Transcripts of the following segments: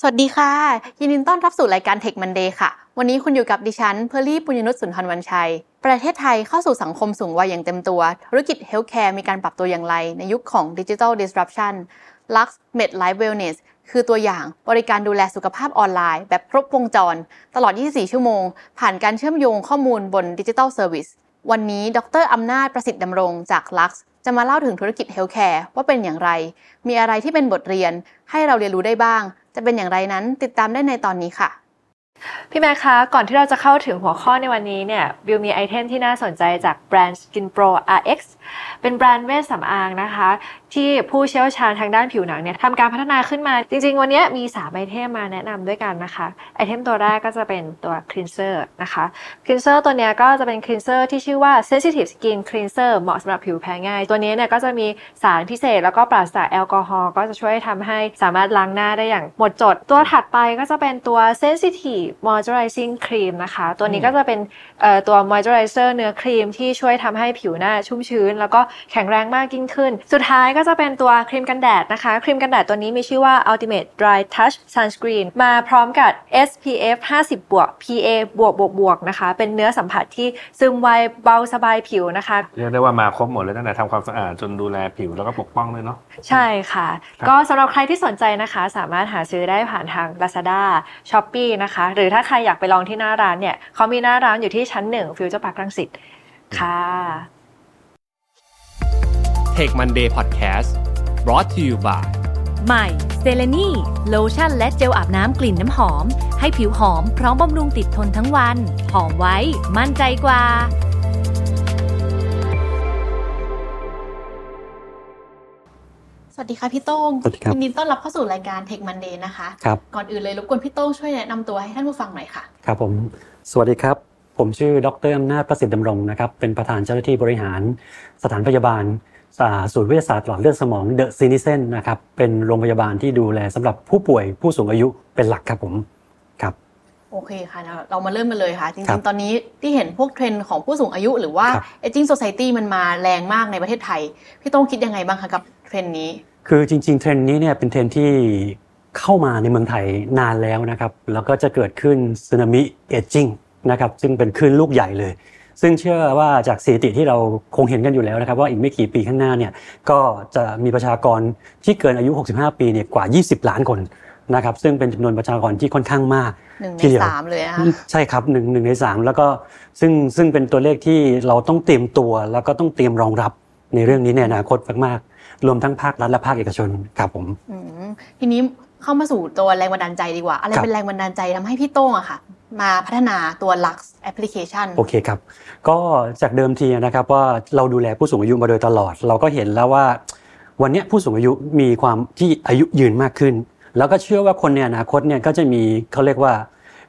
สวัสดีค่ะ ยินดีต้อนรับสู่รายการ Tech Monday ค่ะ วันนี้คุณอยู่กับดิฉัน เพอร์ลี่ปุญญนุชสุนทรวันชัย ประเทศไทยเข้าสู่สังคมสูงวัยอย่างเต็มตัว ธุรกิจ healthcare มีการปรับตัวอย่างไร ในยุคของดิจิทัล disruption Lux Med Life Wellness คือตัวอย่างบริการดูแลสุขภาพออนไลน์ แบบครบวงจร ตลอด 24 ชั่วโมง ผ่านการเชื่อมโยงข้อมูลบนดิจิทัล service วันนี้ ดรอำนาจประสิทธิ์ดำรงจาก Lux จะมาเล่าถึงธุรกิจ healthcare ว่าเป็นอย่างไร มีอะไรที่เป็นบทเรียนให้เราเรียนรู้ได้บ้าง จะเป็นอย่างไรนั้นติดตามได้ในตอนนี้ค่ะ พี่แม่คะ ก่อนที่เราจะเข้าถึงหัวข้อในวันนี้เนี่ยบิวมี item ที่น่าสนใจจากแบรนด์ Skin Pro RX เป็นแบรนด์เวชสำอางนะคะ ที่ผู้เชี่ยวชาญทางด้านผิวหนังเนี่ยทำการพัฒนาขึ้นมา จริง ๆ วันนี้มี 3 item มาแนะนำด้วยกันนะคะ item ตัวแรกก็จะเป็นตัว cleanser นะคะ cleanser ตัวนี้ก็จะเป็น cleanser ที่ชื่อว่า sensitive skin cleanser เหมาะสำหรับผิวแพ้ง่าย ตัวนี้เนี่ยก็จะมีสารพิเศษ แล้วก็ปราศจากแอลกอฮอล์ก็จะช่วยทำให้สามารถล้างหน้าได้อย่างหมดจด ตัวถัดไปก็จะเป็นตัว sensitive moisturizing cream นะคะ ตัวนี้ก็จะเป็นตัว moisturizer เนื้อครีมที่ช่วยทำให้ผิวหน้าชุ่มชื้น แล้วก็แข็งแรงมากยิ่งขึ้น สุดท้ายก็จะเป็นตัวครีมกันแดดนะคะ ครีมกันแดดตัวนี้มีชื่อว่า Ultimate Dry Touch Sunscreen มาพร้อมกับ SPF 50บวก PA บวกบวกบวกนะคะ เป็นเนื้อสัมผัสที่ซึมไวเบาสบายผิวนะคะ เรียกได้ว่ามาครบหมดเลยตั้งแต่ทำความสะอาดจนดูแลผิวแล้วก็ปกป้องเลยเนาะใช่ค่ะ ก็สำหรับใครที่สนใจนะคะ สามารถหาซื้อได้ผ่านทาง Lazada Shopee นะคะหรือถ้าใครอยากไปลองที่หน้าร้านเนี่ยเขามีหน้าร้านอยู่ที่ชั้นหนึ่งฟิวเจอร์พาร์ครังสิตค่ะ Tech Monday Podcast brought to you by ใหม่เซเลนีโลชั่นและเจลอาบน้ำกลิ่นน้ำหอม ให้ผิวหอมพร้อมบำรุงติดทนทั้งวัน หอมไว้ มั่นใจกว่า วัสดีค่ะพี่โต้งสวัสดีครับยินดีต้อนรับเข้าสู่รายการ Tech Monday นะคะครับก่อนอื่นเลยรบกวนพี่โต้งช่วยแนะนำตัวให้ท่านผู้ฟังหน่อยค่ะ ครับผม สวัสดีครับ ผมชื่อดรอำนาจประสิทธิ์ดำรงนะครับ เป็นประธานเจ้าหน้าที่บริหารสถานพยาบาลศูนย์วิทยาศาสตร์หลอดเลือดสมองเดอะซีนิเซนนะครับ เป็นโรงพยาบาลที่ดูแลสำหรับผู้ป่วยผู้สูงอายุเป็นหลักครับผมครับโอเคค่ะ เรามาเริ่มกันเลยค่ะ จริงๆ ตอนนี้ที่เห็นพวกเทรนด์ของผู้สูงอายุ หรือว่า aging society มันมาแรงมากในประเทศไทย พี่ต้องคิดยังไงบ้างคะกับเทรนด์นี้ คือจริง ๆ เทรนด์นี้เนี่ยเป็นเทรนด์ที่เข้ามาในเมืองไทยนานแล้วนะครับ แล้วก็จะเกิดขึ้นสึนามิ aging นะครับ ซึ่งเป็นคลื่นลูกใหญ่เลย ซึ่งเชื่อว่าจากสถิติที่เราคงเห็นกันอยู่แล้วนะครับ ว่าอีกไม่กี่ปีข้างหน้าเนี่ยก็จะมีประชากรที่เกินอายุ 65 ปีเนี่ยกว่า 20 ล้านคนนะครับ ซึ่งเป็นจำนวนประชากรที่ค่อนข้างมากหนึ่งในสามเลยอะใช่ครับหนึ่งหนึ่งในสามแล้วก็ซึ่งซึ่งเป็นตัวเลขที่เราต้องเตรียมตัวแล้วก็ต้องเตรียมรองรับในเรื่องนี้ในอนาคตมากๆ รวมทั้งภาครัฐและภาคเอกชนครับผมทีนี้เข้ามาสู่ตัวแรงบันดาลใจดีกว่า อะไรเป็นแรงบันดาลใจทำให้พี่โต้งอะค่ะมาพัฒนาตัว Lux Application โอเคครับ ก็จากเดิมทีนะครับว่าเราดูแลผู้สูงอายุมาโดยตลอด เราก็เห็นแล้วว่า วันนี้ผู้สูงอายุมีความที่อายุยืนมากขึ้น แล้วก็เชื่อว่าคนในอนาคตเนี่ยก็จะมีเขาเรียกว่า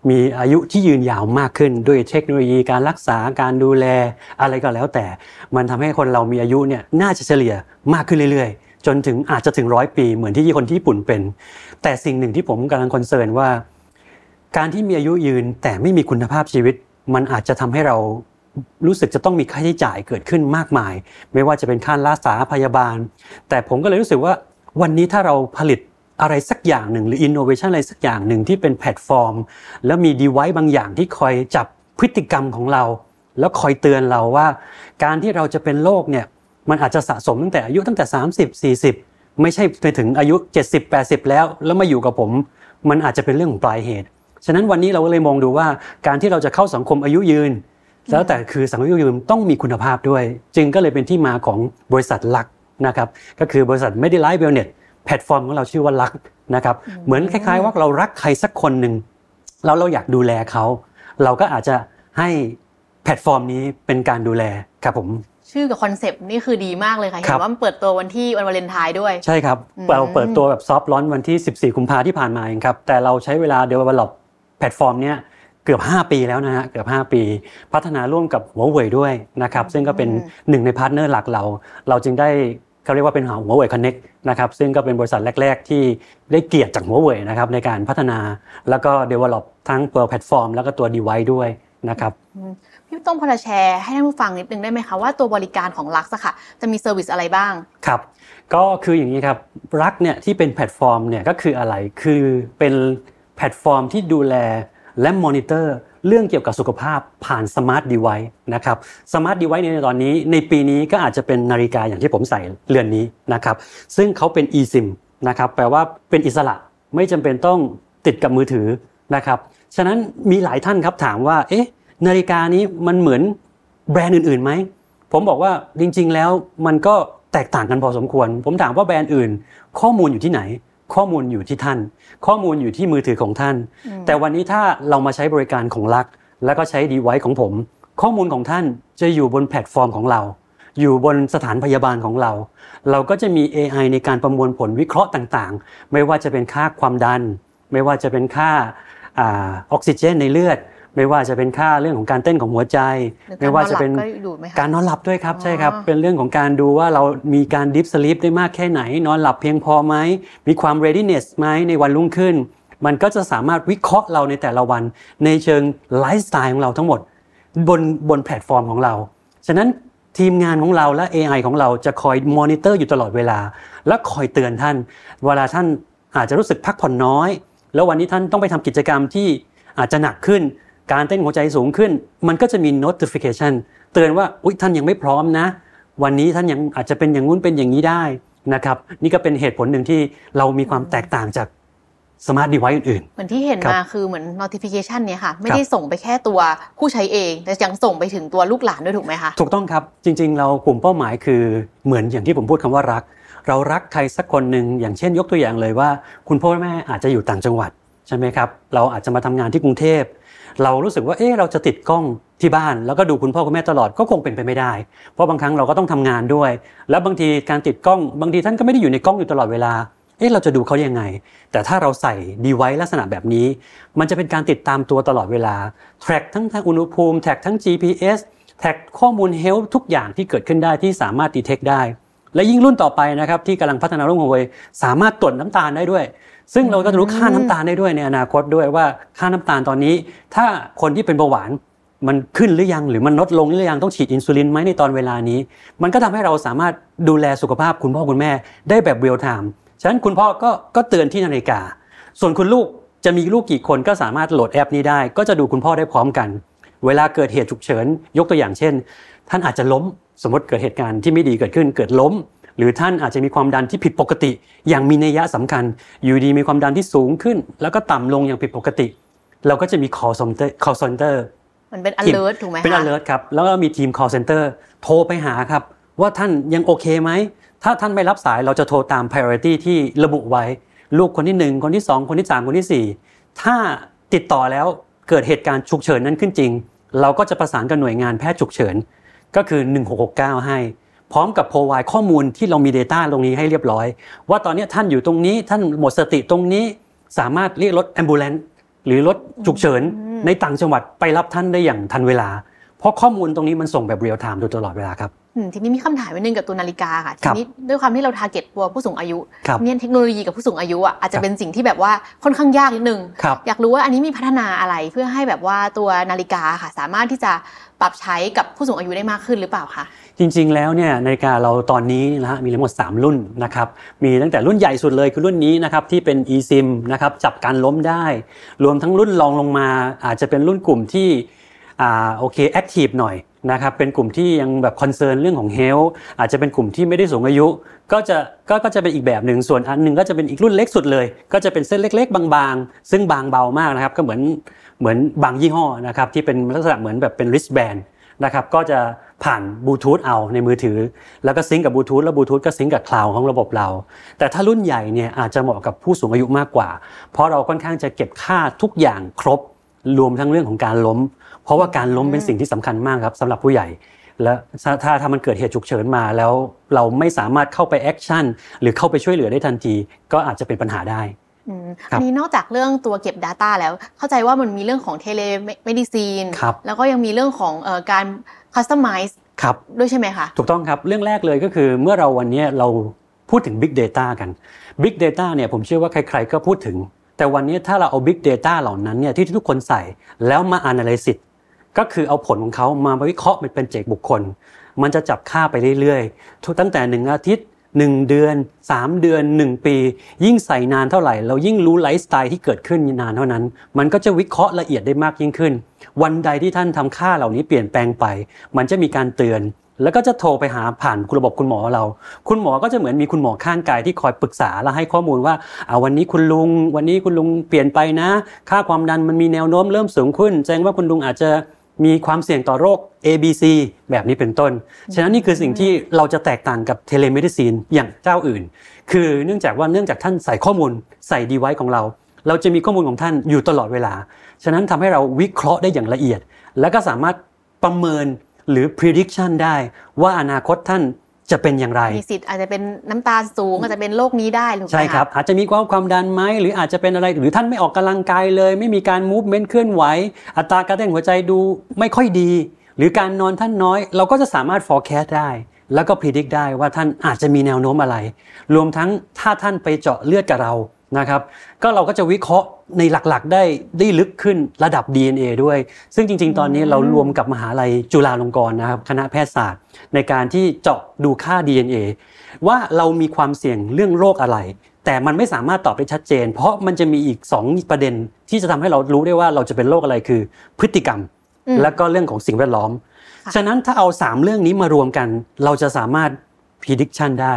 มีอายุที่ยืนยาวมากขึ้น ด้วยเทคโนโลยีการรักษาการดูแลอะไรก็แล้วแต่ มันทำให้คนเรามีอายุเนี่ยน่าจะเฉลี่ยมากขึ้นเรื่อยๆ จนถึงอาจจะถึงร้อยปี เหมือนที่คนที่ญี่ปุ่นเป็น แต่สิ่งหนึ่งที่ผมกำลังคอนเซิร์นว่า การที่มีอายุยืนแต่ไม่มีคุณภาพชีวิต มันอาจจะทำให้เรารู้สึกจะต้องมีค่าใช้จ่ายเกิดขึ้นมากมาย ไม่ว่าจะเป็นค่ารักษาพยาบาล แต่ผมก็เลยรู้สึกว่าวันนี้ถ้าเราผลิต อะไรสักอย่างหนึ่ง หรืออินโนเวชันอะไรสักอย่างหนึ่งที่เป็นแพลตฟอร์ม แล้วมี device บางอย่างที่คอยจับพฤติกรรมของเรา แล้วคอยเตือนเราว่า การที่เราจะเป็นโรคเนี่ยมันอาจจะสะสมตั้งแต่อายุตั้งแต่ 30 40 ไม่ใช่ไปถึงอายุ 70 80 แล้ว แล้วมาอยู่กับผม มันอาจจะเป็นเรื่องของปลายเหตุ ฉะนั้นวันนี้เราก็เลยมองดูว่าการที่เราจะเข้าสังคมอายุยืน แล้วแต่คือสังคมอายุยืนต้องมีคุณภาพด้วย จึงก็เลยเป็นที่มาของบริษัทลักนะครับก็คือบริษัท Medilife Wellness แพลตฟอร์มของเราชื่อว่าลักนะครับเหมือนคล้ายๆ ว่าเรารักใครสักคนหนึ่งแล้วเราอยากดูแลเขาเราก็อาจจะให้แพลตฟอร์มนี้เป็นการดูแลครับผมชื่อกับ concept นี่คือดีมากเลยค่ะเห็นว่ามันเปิดตัววันที่วันวาเลนไทน์ด้วย ใช่ครับเราเปิดตัวแบบ soft launch วันที่ 14 กุมภาที่ผ่านมาเองครับแต่เราใช้เวลา develop แพลตฟอร์มเนี้ยเกือบ 5 ปีแล้วนะฮะเกือบ 5 ปี พัฒนาร่วมกับหัวเว่ยด้วยนะครับซึ่งก็เป็นหนึ่งใน partner หลักเรา เราจึงได้ เขาเรียกว่าเป็นหัวเว่ย connect นะครับซึ่งก็เป็นบริษัทแรก ๆ ที่ได้เกียรติจากหัวเว่ยนะครับในการพัฒนาแล้วก็ develop ทั้งตัวแพลตฟอร์ม แล้วก็ตัว device ด้วยนะครับพี่ต้องพอจะแชร์ให้ท่านผู้ฟังนิดนึงได้ไหมคะว่าตัวบริการของลักซ์อะค่ะจะมี service อะไรบ้างครับก็คืออย่างนี้ครับรักเนี่ยที่เป็นแพลตฟอร์มเนี่ยก็คืออะไรคือเป็นแพลตฟอร์มที่ดูแลและมอนิเตอร์ เรื่องเกี่ยวกับสุขภาพผ่าน smart device นะครับ smart device ในตอนนี้ ในปีนี้ก็อาจจะเป็นนาฬิกาอย่างที่ผมใส่เรือนนี้นะครับซึ่งเขาเป็น eSIM นะครับแปลว่าเป็นอิสระไม่จำเป็นต้องติดกับมือถือนะครับฉะนั้นมีหลายท่านครับถามว่าเอ๊ะนาฬิกานี้มันเหมือนแบรนด์อื่นๆไหมผมบอกว่าจริงๆแล้วมันก็แตกต่างกันพอสมควร ผมถามว่าแบรนด์อื่น ข้อมูลอยู่ที่ไหน ข้อมูลอยู่ที่ท่าน ข้อมูลอยู่ที่มือถือของท่าน แต่วันนี้ถ้าเรามาใช้บริการของลัก แล้วก็ใช้ device ของผม ข้อมูลของท่านจะอยู่บนแพลตฟอร์มของเรา อยู่บนสถานพยาบาลของเรา เราก็จะมี AI ในการประมวลผลวิเคราะห์ต่างๆ ไม่ว่าจะเป็นค่าความดัน ไม่ว่าจะเป็นค่าออกซิเจนในเลือด ไม่ว่าจะเป็นค่าเรื่องของการเต้นของหัวใจหรือการไม่ว่าจะเป็นนอนหลับก็ดูได้ไหมคะการนอนหลับด้วยครับอ๋อใช่ครับ เป็นเรื่องของการดูว่าเรามีการ deep sleep ได้มากแค่ไหน นอนหลับเพียงพอไหม มีความ readiness ไหมในวันรุ่งขึ้น มันก็จะสามารถวิเคราะห์เราในแต่ละวัน ในเชิงไลฟ์สไตล์ของเราทั้งหมด บนบนแพลตฟอร์มของเรา ฉะนั้นทีมงานของเราและ AI ของเราจะคอยมอนิเตอร์อยู่ตลอดเวลา และคอยเตือนท่าน เวลาท่านอาจจะรู้สึกพักผ่อนน้อย แล้ววันนี้ท่านต้องไปทำกิจกรรมที่อาจจะหนักขึ้น การเต้นหัวใจสูงขึ้น มันก็จะมี notification เตือนว่าอุ๊ยท่านยังไม่พร้อมนะ วันนี้ท่านยังอาจจะเป็นอย่างงู้นเป็นอย่างนี้ได้นะครับ นี่ก็เป็นเหตุผลหนึ่งที่เรามีความแตกต่างจากสมาร์ท e v i c e อื่นเหมือนที่เห็นครับมาคือเหมือน notification เนี่ยค่ะ ไม่ได้ส่งไปแค่ตัวผู้ใช้เอง แต่ยังส่งไปถึงตัวลูกหลานด้วยถูกไหมคะ ถูกต้องครับ จริง ๆ เรากลุ่มเป้าหมายคือเหมือนอย่างที่ผมพูดคำว่ารัก เรารักใครสักคนหนึ่งอย่างเช่นยกตัวอย่างเลยว่า คุณพ่อแม่อาจจะอยู่ต่างจังหวัดใช่ไหมครับ เราอาจจะมาทำงานที่กรุงเทพ เรารู้สึกว่าเอ๊ะเราจะติดกล้องที่บ้าน แล้วก็ดูคุณพ่อคุณแม่ตลอดก็คงเป็นไปไม่ได้ เพราะบางครั้งเราก็ต้องทำงานด้วย แล้วบางทีการติดกล้อง บางทีท่านก็ไม่ได้อยู่ในกล้องอยู่ตลอดเวลาเอ๊ะเราจะดูเขายังไง แต่ถ้าเราใส่ดีไว c e ลักษณะแบบนี้ มันจะเป็นการติดตามตัวตลอดเวลาแทร็กทั้งทางอุณหภูมิแทร็กทั้ง GPS แท็กข้อมูลเฮลท์ทุกอย่างที่เกิดขึ้นได้ที่สามารถ detect ได้ และยิ่งรุ่นต่อไปนะครับที่กำลังพัฒนารุ่นหัวเว่ยสามารถตรวจน้ำตาลได้ด้วย ซึ่งเราก็จะรู้ค่าน้ำตาลได้ด้วยในอนาคตด้วยว่าค่าน้ำตาลตอนนี้ ถ้าคนที่เป็นเบาหวานมันขึ้นหรือยังหรือมันลดลงหรือยังต้องฉีดอินซูลินไหมในตอนเวลานี้ มันก็ทำให้เราสามารถดูแลสุขภาพคุณพ่อคุณแม่ได้แบบ real-time ฉะนั้นคุณพ่อก็ก็เตือนที่นาฬิกา ส่วนคุณลูกจะมีลูกกี่คนก็สามารถโหลดแอปนี้ได้ ก็จะดูคุณพ่อได้พร้อมกัน เวลาเกิดเหตุฉุกเฉิน ยกตัวอย่างเช่น ท่านอาจจะล้มสมมติเกิดเหตุการณ์ที่ไม่ดีเกิดขึ้นเกิดล้ม หรือท่านอาจจะมีความดันที่ผิดปกติ อย่างมีนัยยะสำคัญ อยู่ดีมีความดันที่สูงขึ้น แล้วก็ต่ำลงอย่างผิดปกติ เราก็จะมี call center call center มันเป็น alert ถูกไหมคะเป็น alert ครับ แล้วก็มีทีม call center โทรไปหาครับ ว่าท่านยังโอเคไหม ถ้าท่านไม่รับสายเราจะโทรตาม priority ที่ระบุไว้ ลูกคนที่ 1 คนที่ 2 คนที่ 3 คนที่ 4 ถ้าติดต่อแล้วเกิดเหตุการณ์ฉุกเฉินนั้นขึ้นจริง เราก็จะประสานกับหน่วยงานแพทย์ฉุกเฉิน ก็คือ 1669 ให้ พร้อมกับ provide ข้อมูลที่เรามี Data ตรงนี้ให้เรียบร้อย ว่าตอนนี้ท่านอยู่ตรงนี้ท่านหมดสติตรงนี้สามารถเรียกรถ ambulance หรือรถฉุกเฉินในต่างจังหวัดไปรับท่านได้อย่างทันเวลา เพราะข้อมูลตรงนี้มันส่งแบบ real-time โดยตลอดเวลาครับอืม ทีนี้มีคำถามนิดนึงกับตัวนาฬิกาค่ะคทีรับนี้ด้วยความที่เรา target ตัวผู้สูงอายุครับเนี่ยเทคโนโลยีกับผู้สูงอายุอะอาจครัจะบเป็นสิ่งที่แบบว่าค่อนข้างยากนิดนึงครับอยากรู้ว่าอันนี้มีพัฒนาอะไรเพื่อให้แบบว่าตัวนาฬิกาค่ะ สามารถที่จะปรับใช้กับผู้สูงอายุได้มากขึ้นหรือเปล่าคะจริง ๆ แล้วเนี่ยนาฬิกาเราตอนนี้นะฮะมีทั้งหมด 3 รุ่นนะครับมีตั้งแต่รุ่นใหญ่สุดเลยคือรุ่นนี้นะครับที่เป็น eSIM นะครับจับการล้มได้ รวมทั้งรุ่นรองลงมาอาจจะเป็นรุ่นกลุ่มที่ อ่าโอเค active หน่อยนะครับเป็นกลุ่มที่ยังแบบ concern เรื่องของ health อาจจะเป็นกลุ่มที่ไม่ได้สูงอายุ ก็จะก็ก็จะเป็นอีกแบบหนึ่งส่วนอันหนึ่งก็จะเป็นอีกรุ่นเล็กสุดเลย ก็จะเป็นเส้นเล็ก ๆ บางๆ ซึ่งบางเบามากนะครับก็เหมือนเหมือนบางยี่ห้อนะครับที่เป็นลักษณะเหมือนแบบเป็น wristband นะครับก็จะผ่านบลูทูธเอาในมือถือ แล้วก็ sync กับบลูทูธแล้วบลูทูธก็ sync กับ cloud ของระบบเรา แต่ถ้ารุ่นใหญ่เนี่ยอาจจะเหมาะกับผู้สูงอายุมากกว่า เพราะเราค่อนข้างจะเก็บค่าทุกอย่างครบรวมทั้งเรื่องของการล้ม เพราะว่าการล้มเป็นสิ่งที่สำคัญมากครับสำหรับผู้ใหญ่ และถ้าถ้าถ้ามันเกิดเหตุฉุกเฉินมาแล้วเราไม่สามารถเข้าไป action หรือเข้าไปช่วยเหลือได้ทันที ก็อาจจะเป็นปัญหาได้อืมครับอันนี้นอกจากเรื่องตัวเก็บ Data แล้วเข้าใจว่ามันมีเรื่องของ telemedicine ครับแล้วก็ยังมีเรื่องของเอ่อการ customize ครับด้วยใช่ไหมคะถูกต้องครับเรื่องแรกเลยก็คือเมื่อเราวันนี้เราพูดถึง Big Data กัน Big Data เนี่ยผมเชื่อว่าใครๆก็พูดถึง แต่วันนี้ถ้าเราเอา Big Data เหล่านั้นเนี่ยที่ทุกคนใส่แล้วมา Analysis ก็คือเอาผลของเขามาวิเคราะห์เป็นเจกบุคคล มันจะจับค่าไปเรื่อยๆทุกตั้งแต่หนึ่งอาทิตย์หนึ่งเดือนสามเดือนหนึ่งปี ยิ่งใส่นานเท่าไหร่ เรายิ่งรู้ไลฟ์สไตล์ที่เกิดขึ้นนานเท่านั้น มันก็จะวิเคราะห์ละเอียดได้มากยิ่งขึ้น วันใดที่ท่านทำค่าเหล่านี้เปลี่ยนแปลงไป มันจะมีการเตือน แล้วก็จะโทรไปหาผ่านระบบคุณหมอเรา คุณหมอก็จะเหมือนมีคุณหมอข้างกายที่คอยปรึกษาและให้ข้อมูลว่าอ่าวันนี้คุณลุง วันนี้คุณลุงเปลี่ยนไปนะ ค่าความดันมันมีแนวโน้มเริ่มสูงขึ้นแสดงว่าคุณลุงอาจจะ มีความเสี่ยงต่อโรค A B C แบบนี้เป็นต้น ฉะนั้นนี่คือสิ่งที่เราจะแตกต่างกับ telemedicine อย่างเจ้าอื่น คือเนื่องจากว่าเนื่องจากท่านใส่ข้อมูลใส่ดีไว้ของเรา เราจะมีข้อมูลของท่านอยู่ตลอดเวลา ฉะนั้นทำให้เราวิเคราะห์ได้อย่างละเอียด และก็สามารถประเมินหรือ prediction ได้ว่าอนาคตท่าน จะเป็นอย่างไรมีสิทธิ์อาจจะเป็นน้ำตาลสูงอาจจะเป็นโรคนี้ได้หรือเปล่าใช่ครับ อาจจะมีความความดันไหมหรืออาจจะเป็นอะไร หรือท่านไม่ออกกำลังกายเลย ไม่มีการมูฟเมนต์เคลื่อนไหว อัตราการเต้นหัวใจดูไม่ค่อยดี หรือการนอนท่านน้อย เราก็จะสามารถ forecast ได้ แล้วก็ predict ได้ว่าท่านอาจจะมีแนวโน้มอะไร รวมทั้งถ้าท่านไปเจาะเลือดกับเรา นะครับก็เราก็จะวิเคราะห์ในหลักๆ ได้ได้ลึกขึ้นระดับ DNA ด้วย ซึ่งจริง ๆ ตอนนี้เรารวมกับมหาลัยจุฬาลงกรณ์นะครับคณะแพทยศาสตร์ ในการที่เจาะดูค่า DNA ว่าเรามีความเสี่ยงเรื่องโรคอะไร แต่มันไม่สามารถตอบได้ชัดเจน เพราะมันจะมีอีก 2 ประเด็น ที่จะทำให้เรารู้ได้ว่าเราจะเป็นโรคอะไรคือพฤติกรรมอืมแล้วก็เรื่องของสิ่งแวดล้อมค่ะฉะนั้นถ้าเอา 3 เรื่องนี้มารวมกัน เราจะสามารถ prediction ได้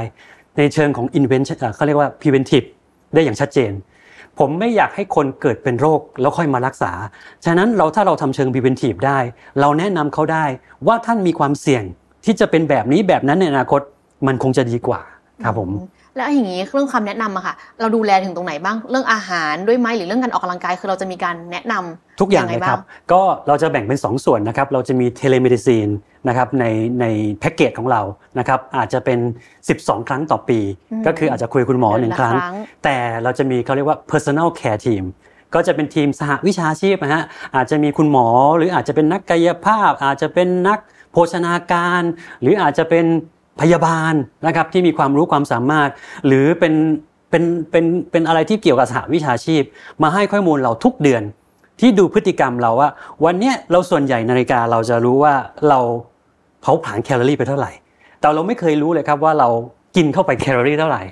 ในเชิงของ invention เอ่อเขาเรียกว่า preventive ได้อย่างชัดเจน ผมไม่อยากให้คนเกิดเป็นโรคแล้วค่อยมารักษา ฉะนั้นเราถ้าเราทำเชิง preventive ได้ เราแนะนำเขาได้ว่าท่านมีความเสี่ยงที่จะเป็นแบบนี้แบบนั้นในอนาคตมันคงจะดีกว่าครับผมแล้วอย่างนี้เรื่องคำแนะนำอะค่ะ เราดูแลถึงตรงไหนบ้างเรื่องอาหารด้วยไหมหรือเรื่องการออกกำลังกายคือเราจะมีการแนะนำทุกอย่างไเลยครับบ้ก็เราจะแบ่งเป็น 2 ส่วนนะครับ เราจะมี telemedicine นะครับในในแพ็กเกจของเรานะครับอาจจะเป็น 12 ครั้งต่อปีอืมก็คืออาจจะคุยกับคุณหมอเดือนหนึ่งละครั้งครั้ง แต่เราจะมีเขาเรียกว่า personal care team ก็จะเป็นทีมสหวิชาชีพนะฮะอาจจะมีคุณหมอหรืออาจจะเป็นนักกายภาพ อาจจะเป็นนักโภชนาการ หรืออาจจะเป็นพยาบาลนะครับที่มีความรู้ความสามารถ หรือเป็นเป็นเป็นเป็นอะไรที่เกี่ยวกับสหวิชาชีพ มาให้ข้อมูลเราทุกเดือนที่ดูพฤติกรรมเราว่า วันเนี้ยเราส่วนใหญ่นาฬิกาเราจะรู้ว่าเรา เผาผลาญแคลอรี่ไปเท่าไหร่ แต่เราไม่เคยรู้เลยครับว่าเรากินเข้าไปแคลอรี่เท่าไหร่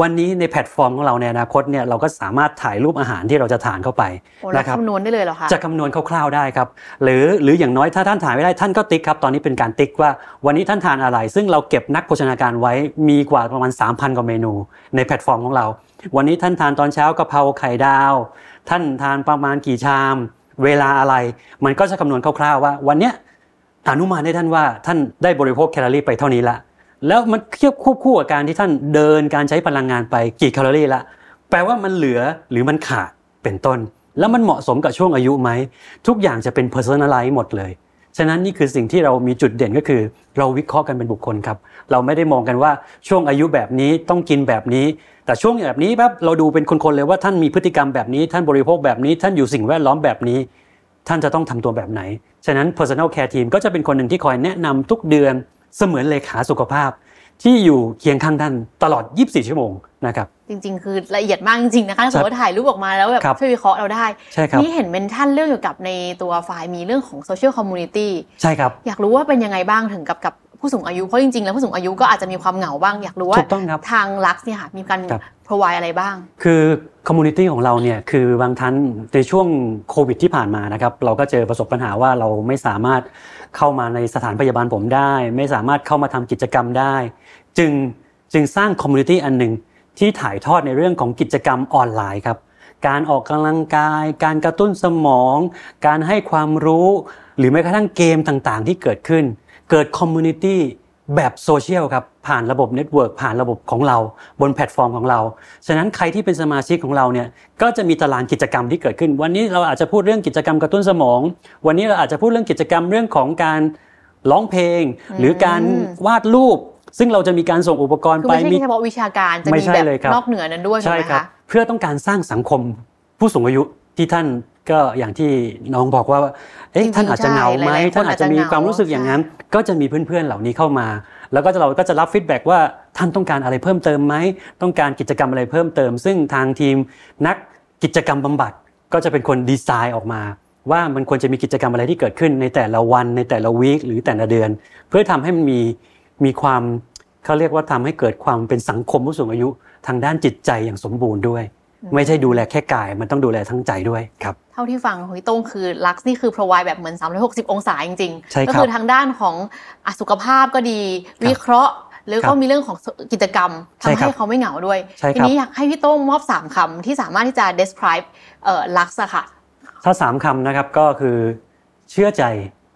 วันนี้ในแพลตฟอร์มของเราในอนาคตเนี่ยเราก็สามารถถ่ายรูปอาหารที่เราจะทานเข้าไปโอ้เรานะครับคำนวณได้เลยเหรอคะจะคำนวณคร่าวๆได้ครับ หรือหรืออย่างน้อยถ้าท่านถ่ายไม่ได้ท่านก็ติ๊กครับตอนนี้เป็นการติ๊กว่าวันนี้ท่านทานอะไร ซึ่งเราเก็บนักโภชนาการไว้มีกว่าประมาณ 3,000 กว่าเมนู ในแพลตฟอร์มของเรา วันนี้ท่านทานตอนเช้ากะเพราไข่ดาว ท่านทานประมาณกี่ชาม เวลาอะไร มันก็จะคำนวณคร่าวๆว่า วันเนี้ย อนุมานได้ท่านว่าท่านได้บริโภคแคลอรี่ไปเท่านี้ละแล้วมันเทียบควบคู่กับการที่ท่านเดินการใช้พลังงานไปกี่แคลอรี่ละแปลว่ามันเหลือหรือมันขาดเป็นต้น แล้วมันเหมาะสมกับช่วงอายุไหม ทุกอย่างจะเป็น personalize หมดเลย ฉะนั้นนี่คือสิ่งที่เรามีจุดเด่นก็คือ เราวิเคราะห์กันเป็นบุคคลครับ เราไม่ได้มองกันว่าช่วงอายุแบบนี้ต้องกินแบบนี้ แต่ช่วงแบบนี้แบบเราดูเป็นคนๆเลยว่าท่านมีพฤติกรรมแบบนี้ ท่านบริโภคแบบนี้ ท่านอยู่สิ่งแวดล้อมแบบนี้ ท่านจะต้องทำตัวแบบไหน ฉะนั้น personal care team ก็จะเป็นคนหนึ่งที่คอยแนะนำทุกเดือนเสมือนเลขาสุขภาพ ที่อยู่เคียงข้างท่านตลอด 24 ชั่วโมงนะครับจริงๆ คือละเอียดมากจริงๆนะคะถ้าสมมติว่าถ่ายรูปออกมาแล้วแบบครับช่วยวิเคราะห์เราได้ใช่ครับนี่เห็นเมนชั่นเรื่องเกี่ยวกับในตัวไฟล์มีเรื่องของ social community ใช่ครับ อยากรู้ว่าเป็นยังไงบ้างถึงกับกับผู้สูงอายุ เพราะจริงๆ แล้วผู้สูงอายุก็อาจจะมีความเหงาบ้าง อยากรู้ว่าถูกต้องครับทางลักซ์เนี่ยค่ะมีการครับ provide อะไรบ้าง คือ community ของเราเนี่ยคือบางท่านในช่วงโควิดที่ผ่านมานะครับเราก็เจอประสบปัญหาว่าเราไม่สามารถเข้ามาในสถานพยาบาลผมได้ ไม่สามารถเข้ามาทำกิจกรรมได้ จึงจึงสร้าง community อันหนึ่งที่ถ่ายทอดในเรื่องของกิจกรรมออนไลน์ครับการออกกำลังกาย การกระตุ้นสมอง การให้ความรู้ หรือแม้กระทั่งเกมต่างๆ ที่เกิดขึ้น เกิด community แบบโซเชียลครับผ่านระบบ network ผ่านระบบของเราบนแพลตฟอร์มของเรา ฉะนั้นใครที่เป็นสมาชิกของเราเนี่ยก็จะมีตารางกิจกรรมที่เกิดขึ้น วันนี้เราอาจจะพูดเรื่องกิจกรรมกระตุ้นสมอง วันนี้เราอาจจะพูดเรื่องกิจกรรมเรื่องของการร้องเพลง หรือการวาดรูป ซึ่งเราจะมีการส่งอุปกรณ์คือไปไม่ใช่มีแค่เฉพาะวิชาการจะไม่มีใช่แบบเลยครับนอกเหนือนั้นด้วยถูกใช่ไหมครับคะเพื่อต้องการสร้างสังคมผู้สูงอายุที่ท่าน ก็อย่างที่น้องบอกว่า เอ๊ะจริงๆท่านอาจจะเหงาไหมใช่หลายๆคนท่านอาจจะมีอาจจะเหงาความรู้สึกอย่างนั้น ก็จะมีเพื่อนๆเหล่านี้เข้ามา แล้วก็จะเราก็จะรับฟีดแบ็กว่าท่านต้องการอะไรเพิ่มเติมไหมต้องการกิจกรรมอะไรเพิ่มเติม ซึ่งทางทีมนักกิจกรรมบำบัดก็จะเป็นคนดีไซน์ออกมา ว่ามันควรจะมีกิจกรรมอะไรที่เกิดขึ้นในแต่ละวันในแต่ละวีคหรือแต่ละเดือน เพื่อทำให้มันมีมีความเขาเรียกว่าทำให้เกิดความเป็นสังคมผู้สูงอายุทางด้านจิตใจอย่างสมบูรณ์ด้วย ไม่ใช่ดูแลแค่กาย มันต้องดูแลทั้งใจด้วยครับ เท่าที่ฟังของพี่โต้งคือลักซ์นี่คือ provide แบบเหมือน 360 องศาจริงใช่ๆครับก็คือทางด้านของอะสุขภาพก็ดี วิเคราะห์ หรือครัก็บมีเรื่องของกิจกรรมใช่ทำครับให้เขาไม่เหงาด้วยใช่ครับทีนี้อยากให้พี่โต้งมอบ 3คำที่สามารถที่จะ describe เอ่อลักซ์อะค่ะ ถ้าสามคำนะครับก็คือเชื่อใจ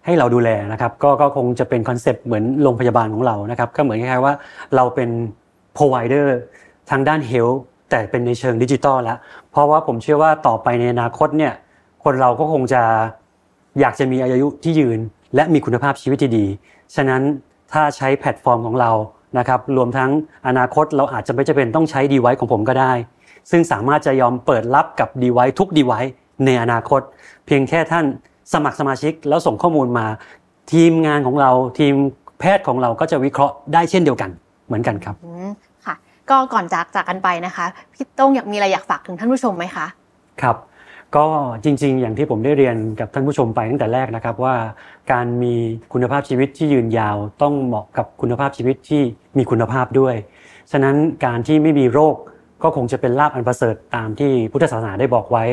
ให้เราดูแลนะครับก็ก็คงจะเป็นคอนเซปต์เหมือนโรงพยาบาลของเรานะครับก็เหมือนคล้ายๆว่าเราเป็น provider ทางด้าน health แต่เป็นในเชิงดิจิตอลแล้วเพราะว่าผมเชื่อว่าต่อไปในอนาคตเนี่ยคนเราก็คงจะอยากจะมีอายุที่ยืน และมีคุณภาพชีวิตที่ดี ฉะนั้นถ้าใช้แพลตฟอร์มของเรานะครับรวมทั้งอนาคตเราอาจจะไม่จำเป็นต้องใช้ดีไวของผมก็ได้ ซึ่งสามารถจะยอมเปิดรับกับดีไวทุกดีไวในอนาคต เพียงแค่ท่านสมัครสมาชิกแล้วส่งข้อมูลมา ทีมงานของเราทีมแพทย์ของเราก็จะวิเคราะห์ได้เช่นเดียวกันเหมือนกันครับ ก็ก่อนจากจากกันไปนะคะพี่โต้งอยากมีอะไรอยากฝากถึงท่านผู้ชมไหมคะครับก็จริงๆ อย่างที่ผมได้เรียนกับท่านผู้ชมไปตั้งแต่แรกนะครับว่าการมีคุณภาพชีวิตที่ยืนยาวต้องเหมาะกับคุณภาพชีวิตที่มีคุณภาพด้วย ฉะนั้นการที่ไม่มีโรคก็คงจะเป็นลาภอันประเสริฐตามที่พุทธศาสนาได้บอกไว้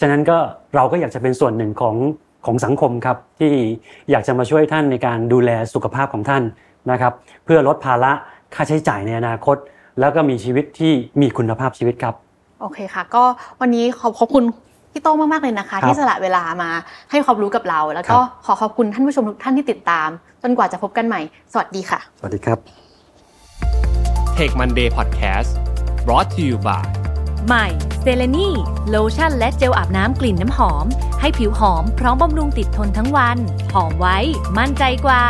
ฉะนั้นก็เราก็อยากจะเป็นส่วนหนึ่งของของสังคมครับที่อยากจะมาช่วยท่านในการดูแลสุขภาพของท่านนะครับ เพื่อลดภาระค่าใช้จ่ายในอนาคต แล้วก็มีชีวิตที่มีคุณภาพชีวิตครับ โอเคค่ะ ก็วันนี้ขอบขอบคุณพี่โต้งมาก ๆ เลยนะคะครับที่สละเวลามาให้ความรู้กับเรา แล้วก็ครับขอขอบคุณท่านผู้ชมทุกท่านที่ติดตาม จนกว่าจะพบกันใหม่ สวัสดีค่ะ สวัสดีครับ Take Monday Podcast brought to you by ใหม่เซเลนีโลชั่นและเจลอาบน้ำกลิ่นน้ำหอม ให้ผิวหอมพร้อมบำรุงติดทนทั้งวัน หอมไว้ มั่นใจกว่า